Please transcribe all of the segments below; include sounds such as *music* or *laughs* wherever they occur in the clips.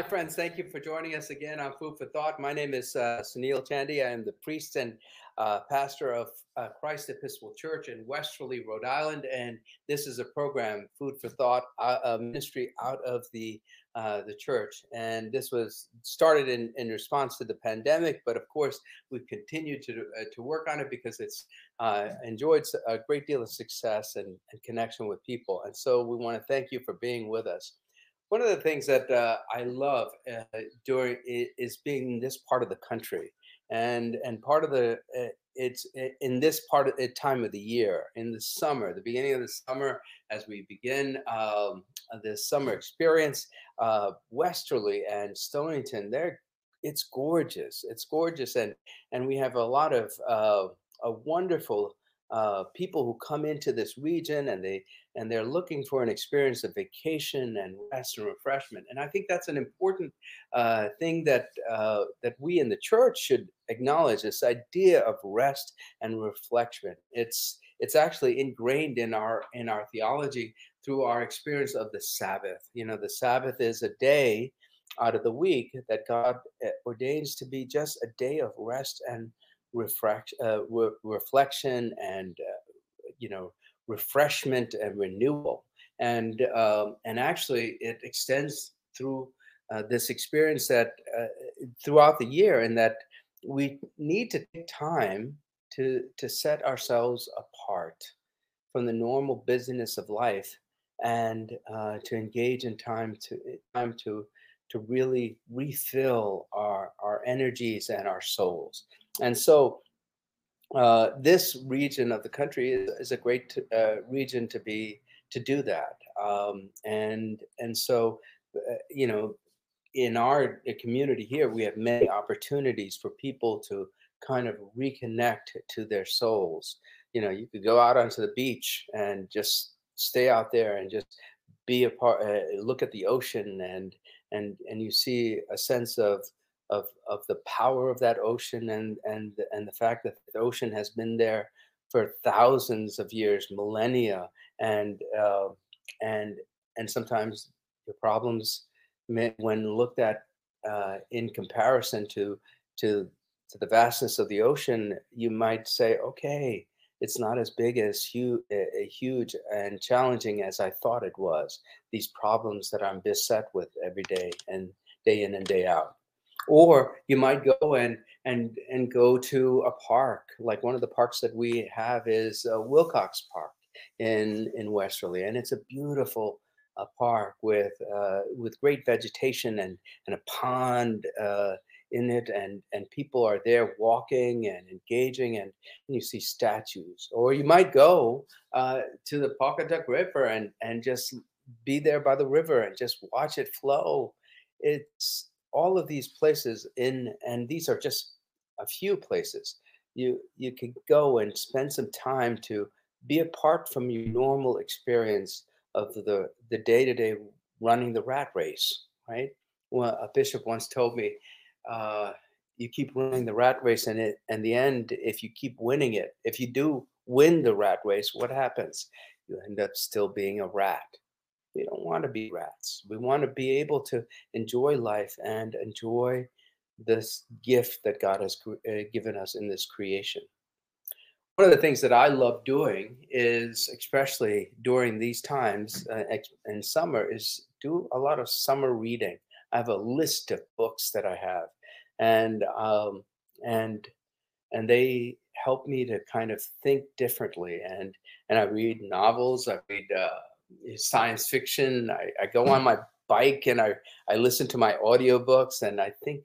Hi, friends. Thank you for joining us again on Food for Thought. My name is uh, Sunil Chandy. I am the priest and uh, pastor of uh, Christ Episcopal Church in Westerly, Rhode Island. And this is a program, Food for Thought, uh, a ministry out of the uh, the church. And this was started in, in response to the pandemic, but of course, we've continued to, uh, to work on it because it's enjoyed a great deal of success and, and connection with people. And so we want to thank you for being with us one of the things that uh, I love uh, during is being in this part of the country, and and part of the uh, it's in this part of the time of the year in the summer, the beginning of the summer, as we begin um, this summer experience, uh, Westerly and Stonington, they're it's gorgeous. It's gorgeous, and and we have a lot of uh, a wonderful uh, people who come into this region and they and they're looking for an experience of vacation and rest and refreshment. And I think that's an important uh, thing that uh, that we in the church should acknowledge. This idea of rest and reflection. It's it's actually ingrained in our in our theology through our experience of the Sabbath. You know, the Sabbath is a day out of the week that God eh, ordains to be just a day of rest and reflect, uh, re- reflection and uh, you know refreshment and renewal. And um, and actually it extends through uh, this experience that uh, throughout the year and that we need to take time to to set ourselves apart from the normal busyness of life and uh, to engage in time to time to to really refill our our energies and our souls and so uh, this region of the country is, is a great uh, region to be to do that. Um, and and so, uh, you know, in our uh, community here, we have many opportunities for people to kind of reconnect to their souls. You know, you could go out onto the beach and just stay out there and just be a part, uh, look at the ocean, and and and you see a sense of of of the power of that ocean and and and the fact that the ocean has been there for thousands of years, millennia, and uh, and and sometimes the problems when looked at uh, in comparison to to to the vastness of the ocean, you might say, okay, it's not as big as huge, huge and challenging as I thought it was. These problems that I'm beset with every day and day in and day out or you might go and and and go to a park. Like one of the parks that we have is uh, wilcox park in in westerly and it's a beautiful uh, park with uh, with great vegetation and and a pond uh, in it and and people are there walking and engaging and, and you see statues. Or you might go uh, to the Pawcatuck River and and just be there by the river and just watch it flow. It's all of these places in and these are just a few places. You you could go and spend some time to be apart from your normal experience of the the day-to-day running the rat race right? Well a bishop once told me uh, you keep running the rat race and it and the end if you keep winning it if you do win the rat race what happens? You end up still being a rat we don't want to be rats. We want to be able to enjoy life and enjoy this gift that God has uh, given us in this creation. One of the things that I love doing is, especially during these times uh, in summer, is do a lot of summer reading. I have a list of books that I have, and um, and and they help me to kind of think differently. And and I read novels. I read uh, science fiction. I, I go on my bike and I, I listen to my audiobooks and I think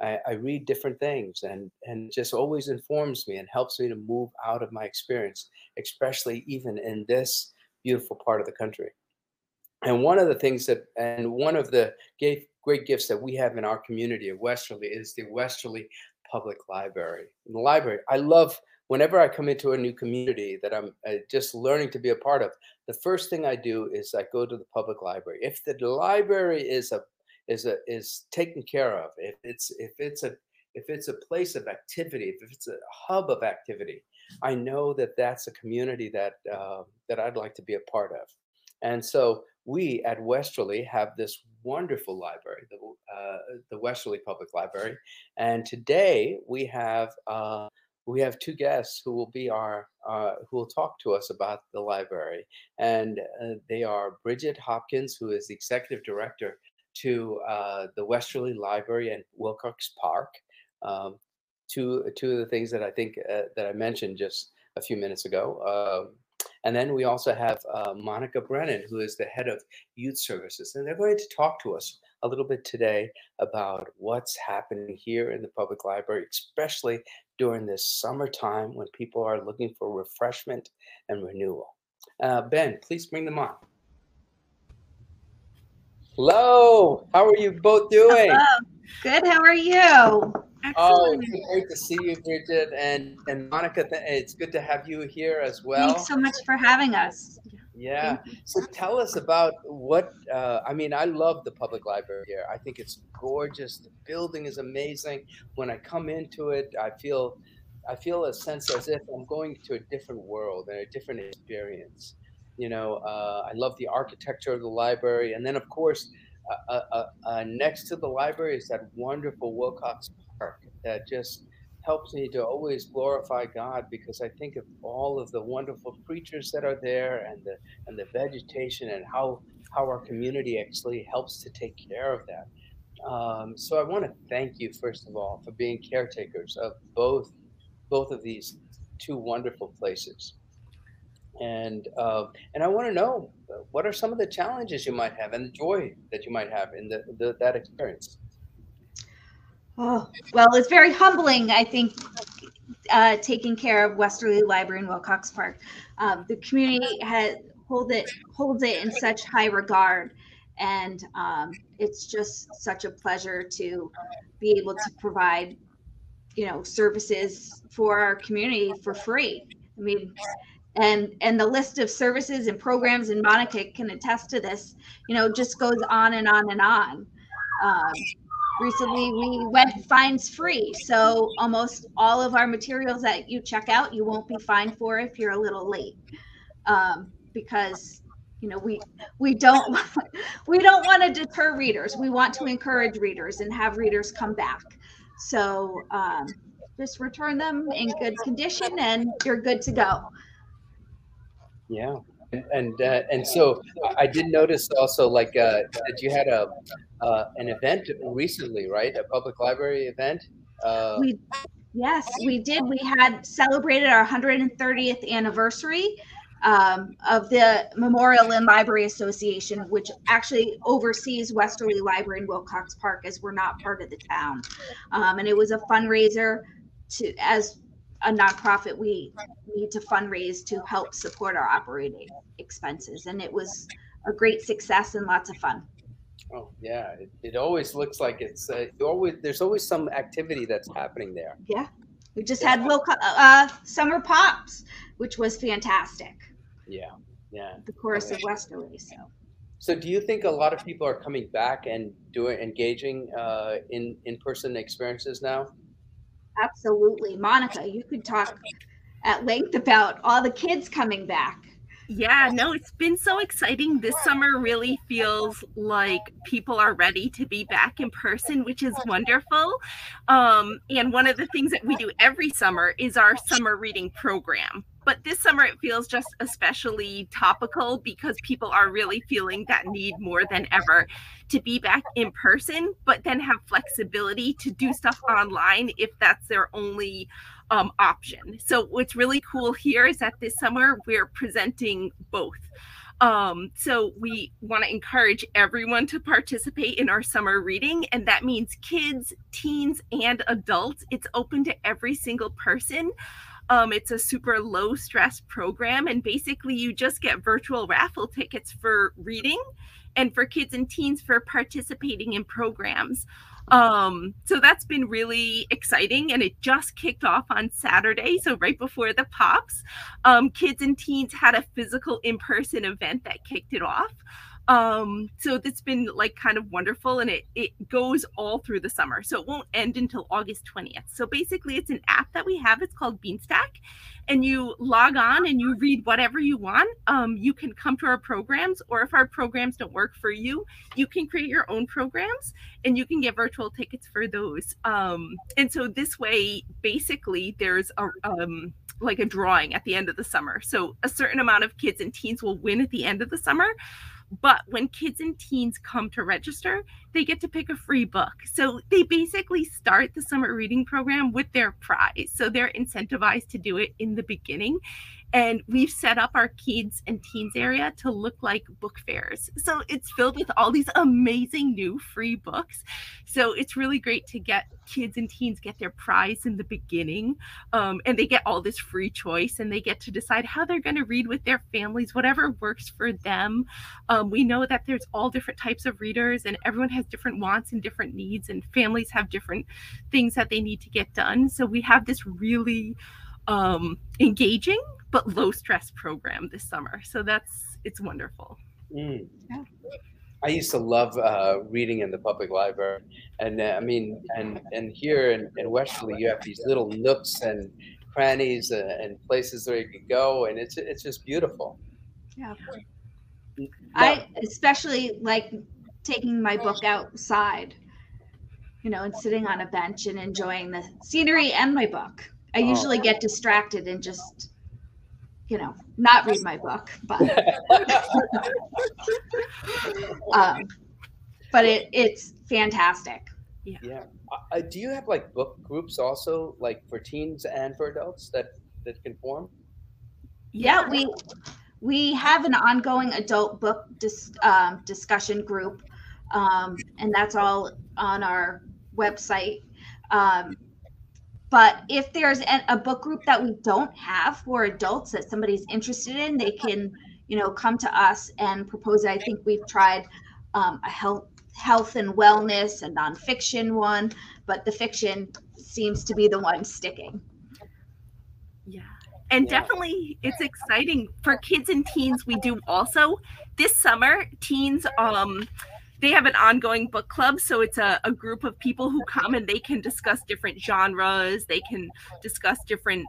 I, I, read different things and, and just always informs me and helps me to move out of my experience, especially even in this beautiful part of the country. And one of the things that, and one of the great gifts that we have in our community of Westerly is the Westerly Public Library. In the library, I love whenever I come into a new community that I'm uh, just learning to be a part of, the first thing I do is I go to the public library. If the library is a is a is taken care of, if it's if it's a if it's a place of activity, if it's a hub of activity, I know that that's a community that uh, that I'd like to be a part of. And so we at Westerly have this wonderful library, the, uh, the Westerly Public Library. And today we have uh, we have two guests who will be our uh, who will talk to us about the library, and uh, they are Bridget Hopkins, who is the executive director to uh, the Westerly Library and Wilcox Park. Um, two two of the things that I think uh, that I mentioned just a few minutes ago. Um, and then we also have uh, Monica Brennan, who is the head of youth services, and they're going to talk to us a little bit today about what's happening here in the public library, especially during this summertime when people are looking for refreshment and renewal. Uh, ben, please bring them on. Hello, how are you both doing? Hello. Good, how are you? Oh, it's great to see you, Bridget and and Monica. It's good to have you here as well. Thanks so much for having us. Yeah. So tell us about what uh, I mean. I love the public library here. I think it's gorgeous. The building is amazing. When I come into it, I feel I feel a sense as if I'm going to a different world and a different experience. You know, uh, I love the architecture of the library, and then of course, uh, uh, uh next to the library is that wonderful Wilcox Park that just helps me to always glorify God because I think of all of the wonderful creatures that are there and the and the vegetation and how how our community actually helps to take care of that. Um, so I want to thank you first of all for being caretakers of both both of these two wonderful places. And uh, and I want to know what are some of the challenges you might have and the joy that you might have in the, the that experience. Oh, well, it's very humbling, I think, uh, taking care of Westerly Library in Wilcox Park. Um, the community has hold it holds it in such high regard, and um, it's just such a pleasure to be able to provide, you know, services for our community for free. I mean, and and the list of services and programs, and Monica can attest to this. You know, just goes on and on and on. Um, recently we went fines free. So almost all of our materials that you check out you won't be fined for if you're a little late. Um, because you know we we don't *laughs* we don't want to deter readers. We want to encourage readers and have readers come back. So um, just return them in good condition and you're good to go. Yeah and uh, and so I did notice also like uh, that you had a uh, an event recently, right? A public library event. Uh, we yes, we did. We had celebrated our 130th anniversary um, of the Memorial and Library Association, which actually oversees Westerly Library in Wilcox Park, as we're not part of the town. Um, and it was a fundraiser to as a nonprofit, we need to fundraise to help support our operating expenses. And it was a great success and lots of fun. Oh yeah, it, it always looks like it's uh, always there's always some activity that's happening there. Yeah, we just had Will uh, uh, Summer Pops, which was fantastic. Yeah, yeah. The chorus of Westerly. So. So, do you think a lot of people are coming back and doing engaging uh, in in person experiences now? Absolutely. Monica, you could talk at length about all the kids coming back. Yeah, no, it's been so exciting. This summer really feels like people are ready to be back in person, which is wonderful. Um, and one of the things that we do every summer is our summer reading program. But this summer, it feels just especially topical because people are really feeling that need more than ever to be back in person, but then have flexibility to do stuff online if that's their only um, option. So what's really cool here is that this summer we're presenting both. Um, so we want to encourage everyone to participate in our summer reading, and that means kids, teens, and adults. It's open to every single person. Um, it's a super low stress program, and basically, you just get virtual raffle tickets for reading and for kids and teens for participating in programs. Um, so that's been really exciting, and it just kicked off on Saturday. So right before the pops, um, kids and teens had a physical in-person event that kicked it off. Um, so it's been like kind of wonderful and it, it goes all through the summer. So it won't end until August 20th. So basically it's an app that we have. It's called Beanstack and you log on and you read whatever you want. Um, you can come to our programs or if our programs don't work for you, you can create your own programs and you can get virtual tickets for those. Um, and so this way, basically there's a, um, like a drawing at the end of the summer. So a certain amount of kids and teens will win at the end of the summer but when kids and teens come to register, they get to pick a free book. So they basically start the summer reading program with their prize. So they're incentivized to do it in the beginning. And we've set up our kids and teens area to look like book fairs. So it's filled with all these amazing new free books. So it's really great to get kids and teens get their prize in the beginning. Um, and they get all this free choice and they get to decide how they're going to read with their families, whatever works for them. Um, we know that there's all different types of readers and everyone has different wants and different needs, and families have different things that they need to get done. So we have this really um, engaging but low stress program this summer. So that's it's wonderful. Mm. Yeah. I used to love uh, reading in the public library, and uh, I mean, and and here in, in Westerly, you have these little nooks and crannies and, uh, and places where you can go, and it's it's just beautiful. Yeah. I especially like taking my book outside, you know, and sitting on a bench and enjoying the scenery and my book. I oh. usually get distracted and just, you know, not read my book, but *laughs* um, but it it's fantastic. Yeah. yeah. Uh, do you have like book groups also, like for teens and for adults that that can form? Yeah, we we have an ongoing adult book dis, um, discussion group, um, and that's all on our website. Um, but if there's a book group that we don't have for adults that somebody's interested in, they can, you know, come to us and propose it. I think we've tried um, a health health and wellness and nonfiction one, but the fiction seems to be the one sticking. Yeah. And yeah. definitely it's exciting for kids and teens. We do also this summer, teens um they have an ongoing book club so it's a, a group of people who come and they can discuss different genres they can discuss different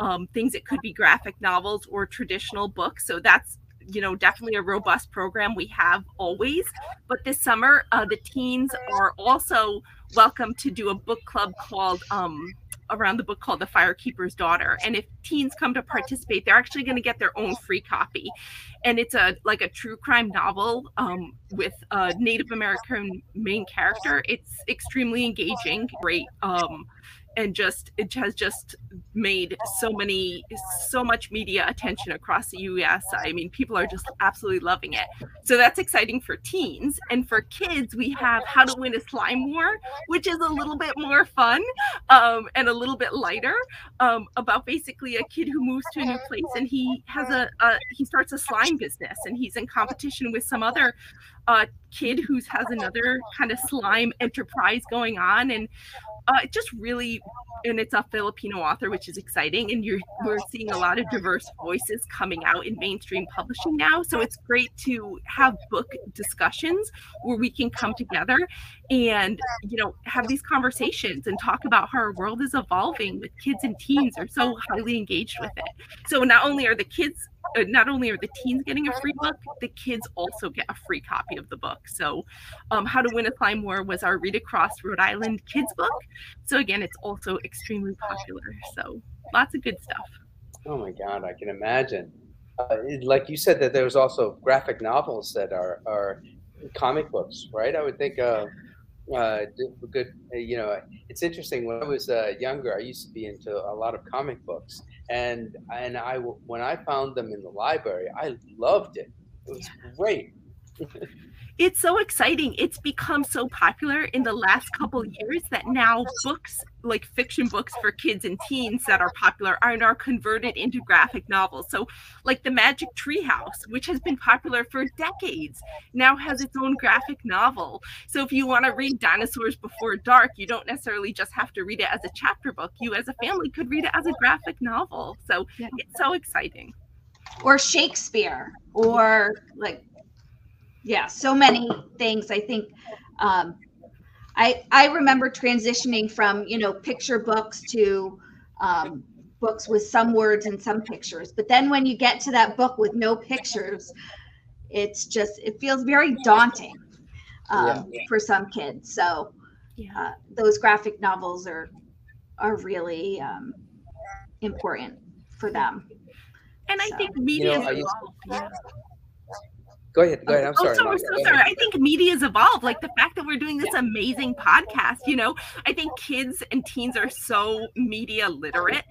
um, things. It could be graphic novels or traditional books so that's you know definitely a robust program we have always. But this summer uh, the teens are also welcome to do a book club called um, around the book called The Firekeeper's Daughter. And if teens come to participate, they're actually going to get their own free copy. And it's a like a true crime novel um, with a Native American main character. It's extremely engaging, great. Um, and just it has just made so many so much media attention across the US. I mean, people are just absolutely loving it. So that's exciting for teens. And for kids, we have How to Win a Slime War, which is a little bit more fun um, and a little bit lighter um, about basically a kid who moves to a new place and he has a, a he starts a slime business and he's in competition with some other uh, kid who has another kind of slime enterprise going on and uh, just really and it's a filipino author which is exciting and you're we're seeing a lot of diverse voices coming out in mainstream publishing now. So it's great to have book discussions where we can come together and you know have these conversations and talk about how our world is evolving with kids and teens. Are so highly engaged with it. So not only are the kids not only are the teens getting a free book, the kids also get a free copy of the book. So, um, How to Win a Slime War was our Read Across Rhode Island kids book. So, again, it's also extremely popular. So, lots of good stuff. Oh my God, I can imagine. Uh, like you said, that there's also graphic novels that are, are comic books, right? I would think. Uh, uh, good. Uh, you know, it's interesting. When I was uh, younger, I used to be into a lot of comic books, and and I when I found them in the library, I loved it. It was great. *laughs* it's so exciting. It's become so popular in the last couple years that now books, like fiction books for kids and teens that are popular, are now converted into graphic novels. So, like the Magic Tree House, which has been popular for decades, now has its own graphic novel. So, if you want to read Dinosaurs Before Dark, you don't necessarily just have to read it as a chapter book. You, as a family, could read it as a graphic novel. So, yeah. it's so exciting. Or Shakespeare, or like yeah, so many things. I think um, I I remember transitioning from you know picture books to um, books with some words and some pictures. But then when you get to that book with no pictures, it's just it feels very daunting um, yeah. for some kids. So uh, those graphic novels are are really um, important for them. And I think media you know, Go ahead. Go ahead. I'm sorry. Oh, so, so sorry. I think media's evolved. Like the fact that we're doing this amazing podcast, you know, I think kids and teens are so media literate.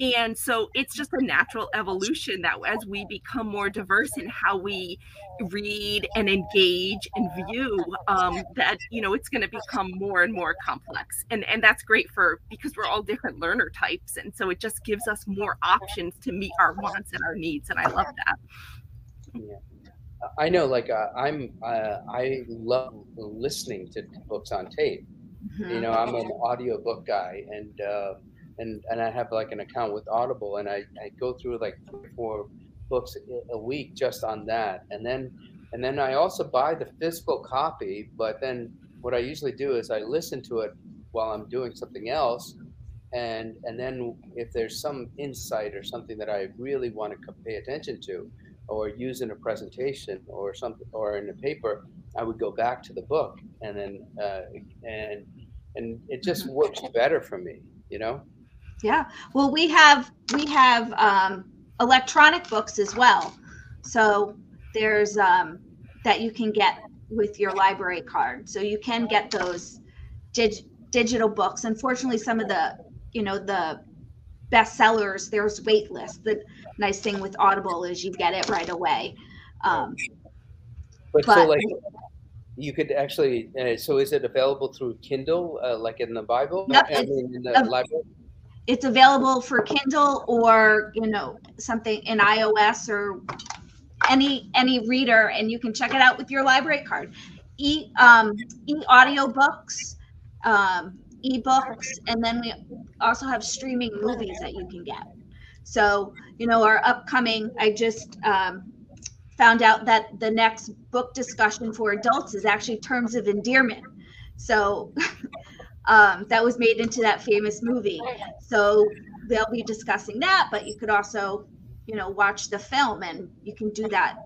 And so it's just a natural evolution that as we become more diverse in how we read and engage and view, um, that, you know, it's going to become more and more complex. And, and that's great for because we're all different learner types. And so it just gives us more options to meet our wants and our needs. And I love that. Yeah. I know, like uh, I'm, uh, I love listening to books on tape. Mm-hmm. You know, I'm an audio book guy, and uh, and and I have like an account with Audible, and I, I go through like three, four books a week just on that, and then and then I also buy the physical copy. But then what I usually do is I listen to it while I'm doing something else, and and then if there's some insight or something that I really want to pay attention to, or use in a presentation or something or in a paper, I would go back to the book and then uh, and and it just mm-hmm. works better for me, you know. Yeah. Well, we have we have um, electronic books as well. So there's um, that you can get with your library card. So you can get those dig- digital books. Unfortunately, some of the you know the bestsellers there's wait lists. The nice thing with audible is you get it right away. Um, but, but so like you could actually uh, so is it available through kindle uh, like in the bible? Yep, I mean, in the uh, library? it's available for kindle or you know something in ios or any any reader and you can check it out with your library card. E um e audio books um ebooks, and then we also have streaming movies that you can get. So, you know, our upcoming, I just um, found out that the next book discussion for adults is actually Terms of Endearment. So, *laughs* um, that was made into that famous movie. So, they'll be discussing that, but you could also, you know, watch the film and you can do that.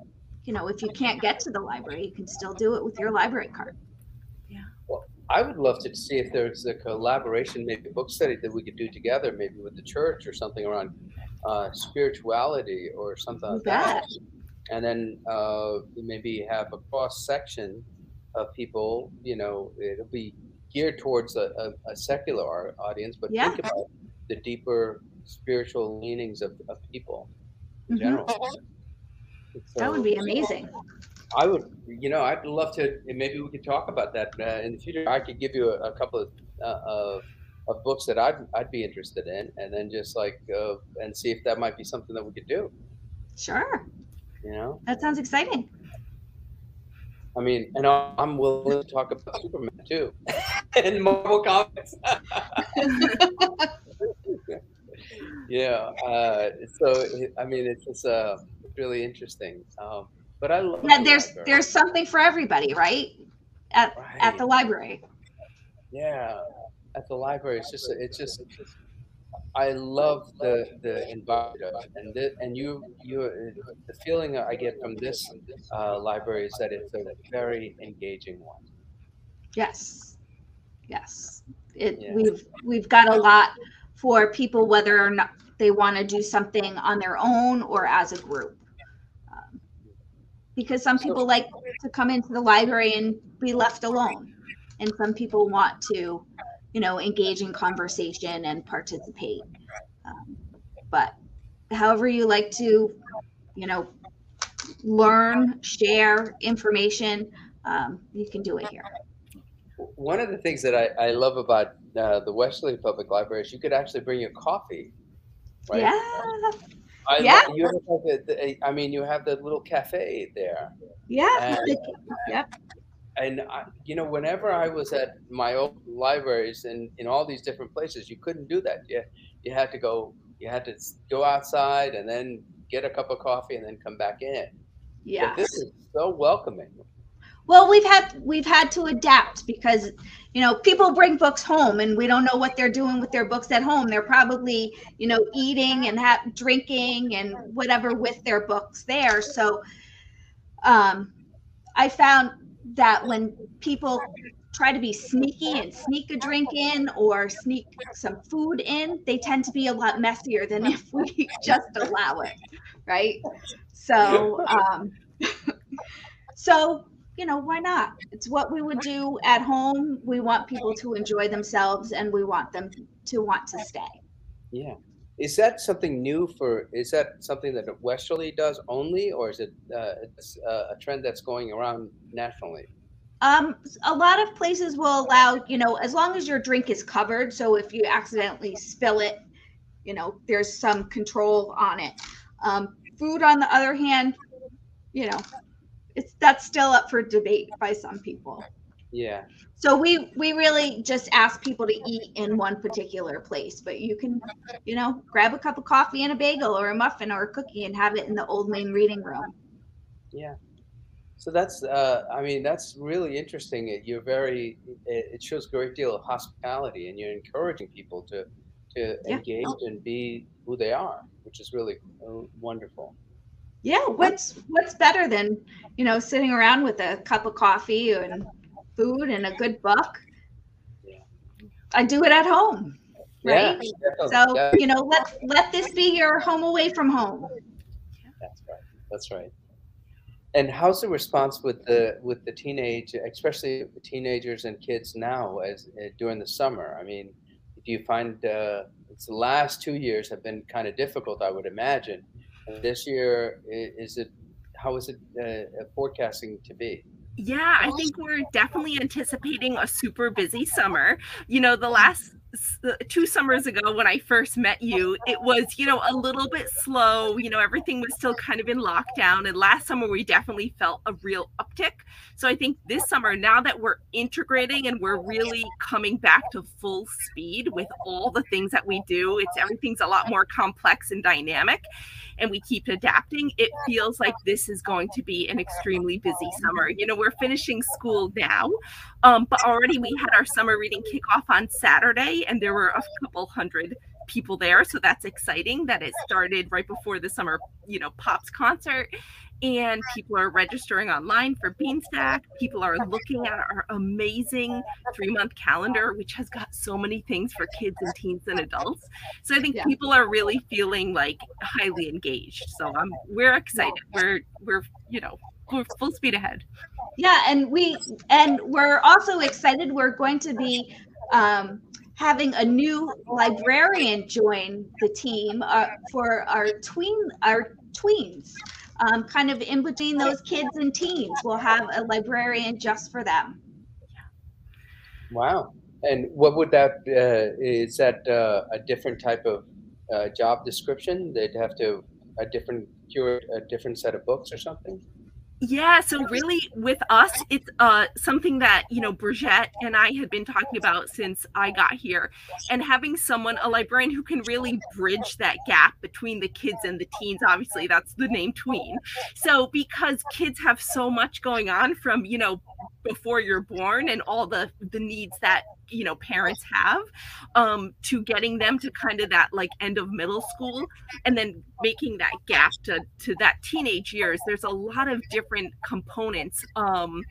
You know, if you can't get to the library, you can still do it with your library card. I would love to see if there's a collaboration, maybe a book study that we could do together, maybe with the church or something around uh, spirituality or something like that. And then uh, maybe have a cross section of people. You know, it'll be geared towards a, a, a secular audience, but yeah. think about the deeper spiritual leanings of, of people in mm-hmm. general. So, that would be amazing. I would, you know, I'd love to. Maybe we could talk about that uh, in the future. I could give you a, a couple of, uh, of, of books that I'd I'd be interested in, and then just like uh, and see if that might be something that we could do. Sure. You know, that sounds exciting. I mean, and I'm willing to talk about Superman too, *laughs* and Marvel comics. *laughs* yeah. Uh, so I mean, it's just uh, really interesting. Um, but I love yeah, there's library. there's something for everybody, right? At right. at the library. Yeah, at the library, it's just it's just I love the the environment and the, and you you the feeling I get from this uh, library is that it's a very engaging one. Yes, yes. It yeah. we've we've got a lot for people whether or not they want to do something on their own or as a group because some people like to come into the library and be left alone. And some people want to you know engage in conversation and participate. Um, but however you like to you know learn share information um, you can do it here. One of the things that i, I love about uh, the westerly public library is you could actually bring your coffee right? yeah I yeah. you have like a, I mean, you have the little cafe there. Yeah. And, uh, yep. And I, you know, whenever I was at my old libraries and in all these different places, you couldn't do that. You, you had to go. You had to go outside and then get a cup of coffee and then come back in. Yeah. But this is so welcoming. Well, we've had we've had to adapt because you know people bring books home and we don't know what they're doing with their books at home. They're probably you know eating and have drinking and whatever with their books there. So um, I found that when people try to be sneaky and sneak a drink in or sneak some food in, they tend to be a lot messier than *laughs* if we just allow it, right? So, um, *laughs* so you know, why not? It's what we would do at home. We want people to enjoy themselves, and we want them to want to stay. Yeah. Is that something new for? Is that something that Westerly does only, or is it uh, a trend that's going around nationally? Um, a lot of places will allow, you know, as long as your drink is covered. So if you accidentally spill it, you know, there's some control on it. Um, food, on the other hand, you know, it's that's still up for debate by some people. Yeah. So we we really just ask people to eat in one particular place, but you can, you know, grab a cup of coffee and a bagel or a muffin or a cookie and have it in the old main reading room. Yeah. So that's, uh, I mean, that's really interesting. You're very, it shows a great deal of hospitality, and you're encouraging people to to yeah. engage and be who they are, which is really uh, wonderful. Yeah, what's what's better than you know sitting around with a cup of coffee and food and a good book? I do it at home, right? Yeah, so you know, let let this be your home away from home. That's right. That's right. And how's the response with the with the teenage, especially teenagers and kids now, as uh, during the summer? I mean, do you find uh, it's the last two years have been kind of difficult? I would imagine. This year, is it how is it uh, forecasting to be? Yeah, I think we're definitely anticipating a super busy summer. You know, the last two summers ago when I first met you, it was, you know, a little bit slow. You know, everything was still kind of in lockdown. And last summer, we definitely felt a real uptick. So I think this summer, now that we're integrating and we're really coming back to full speed with all the things that we do, it's everything's a lot more complex and dynamic and we keep adapting, it feels like this is going to be an extremely busy summer. You know, we're finishing school now, um, but already we had our summer reading kickoff on Saturday, and there were a couple hundred people there. So that's exciting that it started right before the summer, you know, Pops concert and people are registering online for Beanstack. People are looking at our amazing three month calendar, which has got so many things for kids and teens and adults. So I think yeah. people are really feeling like highly engaged. So um, we're excited. We're we're you know we're full speed ahead. Yeah, and we and we're also excited. We're going to be um, having a new librarian join the team uh, for our tween our tweens um, kind of in between those kids and teens. We'll have a librarian just for them. Wow. And what would that, uh, is that uh, a different type of uh, job description? They'd have to, a different, curate a different set of books or something? Yeah, so really with us, it's uh, something that, you know, Bridget and I had been talking about since I got here. And having someone, a librarian who can really bridge that gap between the kids and the teens, obviously that's the name tween. So because kids have so much going on from, you know, before you're born and all the the needs that you know parents *laughs* have um to getting them to kind of that like end of middle school and then making that gap to to that teenage years there's a lot of different components um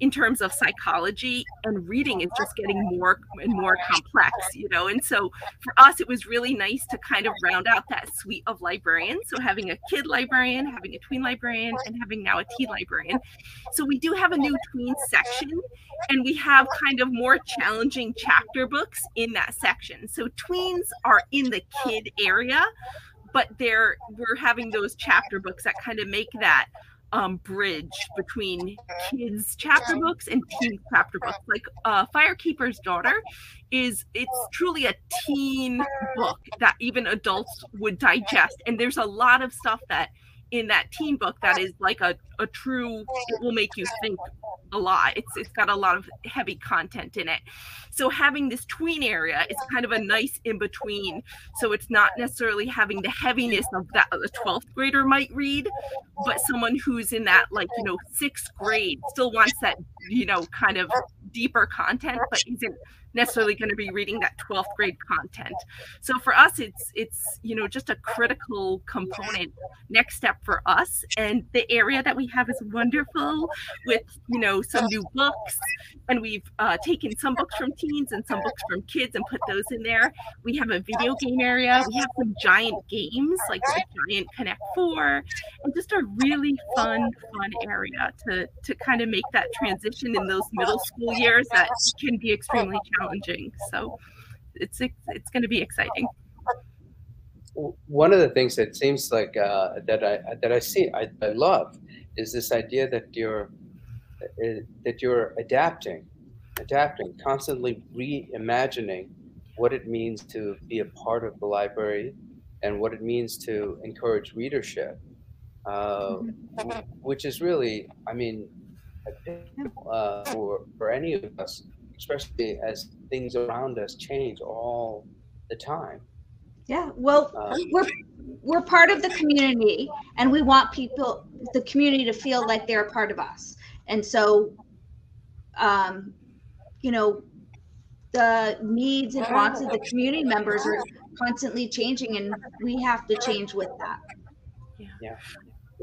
in terms of psychology and reading is just getting more and more complex you know? And so for us it was really nice to kind of round out that suite of librarians. So having a kid librarian having a tween librarian and having now a teen librarian. So we do have a new tween section and we have kind of more challenging chapter books in that section. So tweens are in the kid area but they're we're having those chapter books that kind of make that um, bridge between kids chapter books and teen chapter books. Like uh, Firekeeper's Daughter is it's truly a teen book that even adults would digest, and there's a lot of stuff that in that teen book that is like a, a true it will make you think a lot. It's it's got a lot of heavy content in it. So having this tween area is kind of a nice in between. So it's not necessarily having the heaviness of that a 12th grader might read, but someone who's in that like, you know, sixth grade still wants that, you know, kind of deeper content, but isn't necessarily going to be reading that 12th grade content. So for us, it's it's you know just a critical component next step for us. And the area that we have is wonderful with you know some new books, and we've uh, taken some books from teens and some books from kids and put those in there. We have a video game area. We have some giant games like the Giant Connect Four, and just a really fun fun area to to kind of make that transition in those middle school years that can be extremely challenging challenging. So it's it's going to be exciting. One of the things that seems like uh, that I that I see I, I love is this idea that you're uh, that you're adapting, adapting, constantly reimagining what it means to be a part of the library and what it means to encourage readership, uh, which is really, I mean, uh, for for any of us, especially as things around us change all the time. Yeah, well, uh, we're we're part of the community, and we want people, the community, to feel like they're a part of us. And so, um, you know, the needs and wants of the community members are constantly changing, and we have to change with that. Yeah. yeah.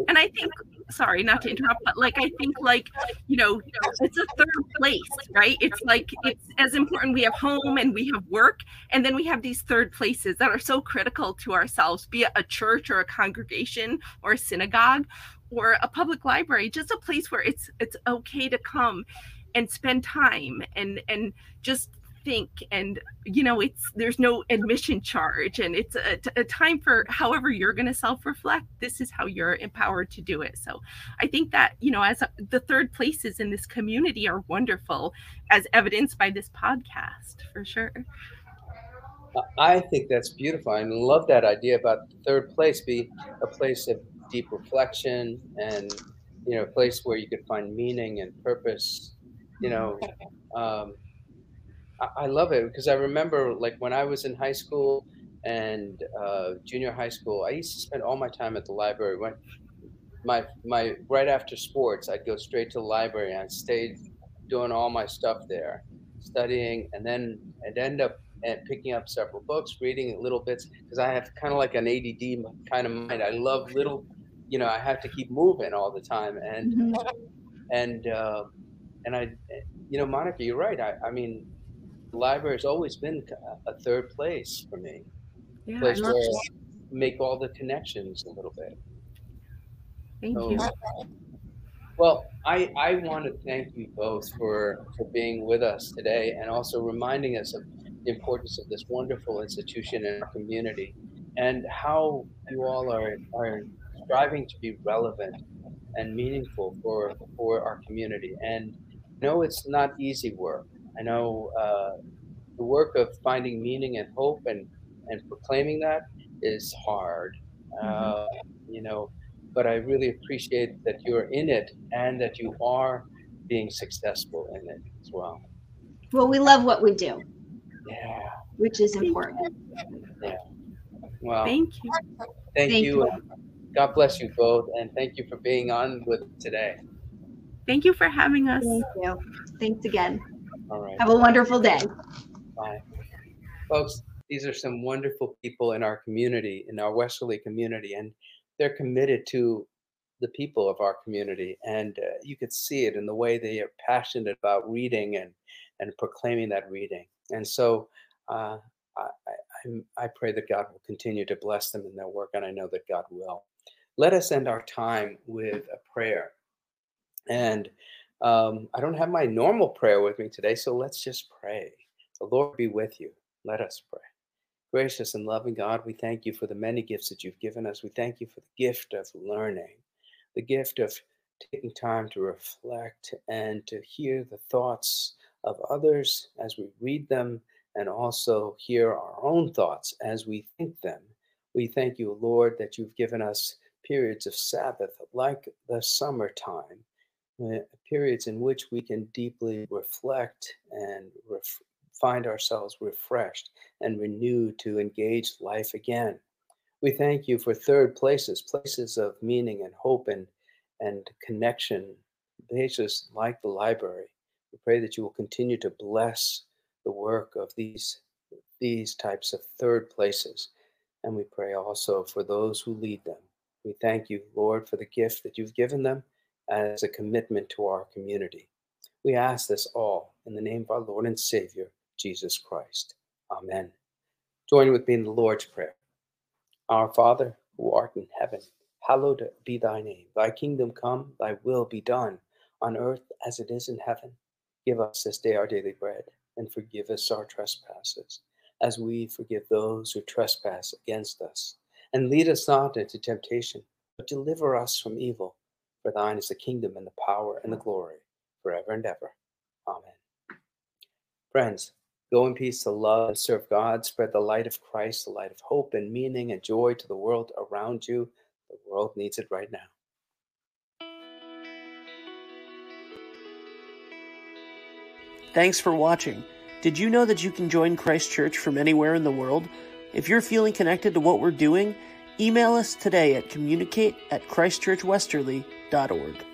And I think sorry not to interrupt but like i think like you know it's a third place right? It's like it's as important we have home and we have work and then we have these third places that are so critical to ourselves be it a church or a congregation or a synagogue or a public library just a place where it's it's okay to come and spend time and and just think and you know it's there's no admission charge and it's a, a time for however you're going to self-reflect this is how you're empowered to do it. So i think that you know as a, the third places in this community are wonderful as evidenced by this podcast for sure. I think that's beautiful. I love that idea about the third place be a place of deep reflection and you know a place where you could find meaning and purpose you know um, I love it because I remember like when I was in high school and uh, junior high school, I used to spend all my time at the library. When my my right after sports, I'd go straight to the library and I'd stay doing all my stuff there, studying, and then I'd end up and picking up several books, reading little bits because I have kind of like an ADD kind of mind. I love little, you know, I have to keep moving all the time, and mm-hmm. and uh, and I, you know, Monica, you're right. I, I mean, the library has always been uh, a third place for me. Yeah, place where I make all the connections a little bit. Thank so, you. Well, I, I want to thank you both for, for being with us today and also reminding us of the importance of this wonderful institution in our community and how you all are, are striving to be relevant and meaningful for, for our community. And no, it's not easy work. I know uh, the work of finding meaning and hope and, and proclaiming that is hard, mm-hmm. uh, you know, but I really appreciate that you're in it and that you are being successful in it as well. Well, we love what we do. Yeah. Which is important. Yeah. Well, thank you. Thank, thank you. you. God bless you both. And thank you for being on with today. Thank you for having us. Thank you. Thanks again. All right. Have a wonderful day. Bye. Folks, these are some wonderful people in our community, in our Westerly community, and they're committed to the people of our community. And uh, you could see it in the way they are passionate about reading and, and proclaiming that reading. And so uh, I, I, I pray that God will continue to bless them in their work, and I know that God will. Let us end our time with a prayer. And um, I don't have my normal prayer with me today, so let's just pray. The Lord be with you. Let us pray. Gracious and loving God, we thank you for the many gifts that you've given us. We thank you for the gift of learning, the gift of taking time to reflect and to hear the thoughts of others as we read them and also hear our own thoughts as we think them. We thank you, Lord, that you've given us periods of Sabbath like the summertime Uh, periods in which we can deeply reflect and ref- find ourselves refreshed and renewed to engage life again. We thank you for third places, places of meaning and hope and, and connection, places like the library. We pray that you will continue to bless the work of these, these types of third places. And we pray also for those who lead them. We thank you, Lord, for the gift that you've given them as a commitment to our community. We ask this all in the name of our Lord and Savior, Jesus Christ. Amen. Join with me in the Lord's Prayer. Our Father, who art in heaven, hallowed be thy name. Thy kingdom come, thy will be done, on earth as it is in heaven. Give us this day our daily bread, and forgive us our trespasses, as we forgive those who trespass against us. And lead us not into temptation, but deliver us from evil. For thine is the kingdom and the power and the glory forever and ever. Amen. Friends, go in peace to love and serve God. Spread the light of Christ, the light of hope and meaning and joy to the world around you. The world needs it right now. Thanks for watching. Did you know that you can join Christ Church from anywhere in the world? If you're feeling connected to what we're doing, email us today at communicate at christchurchwesterly.org.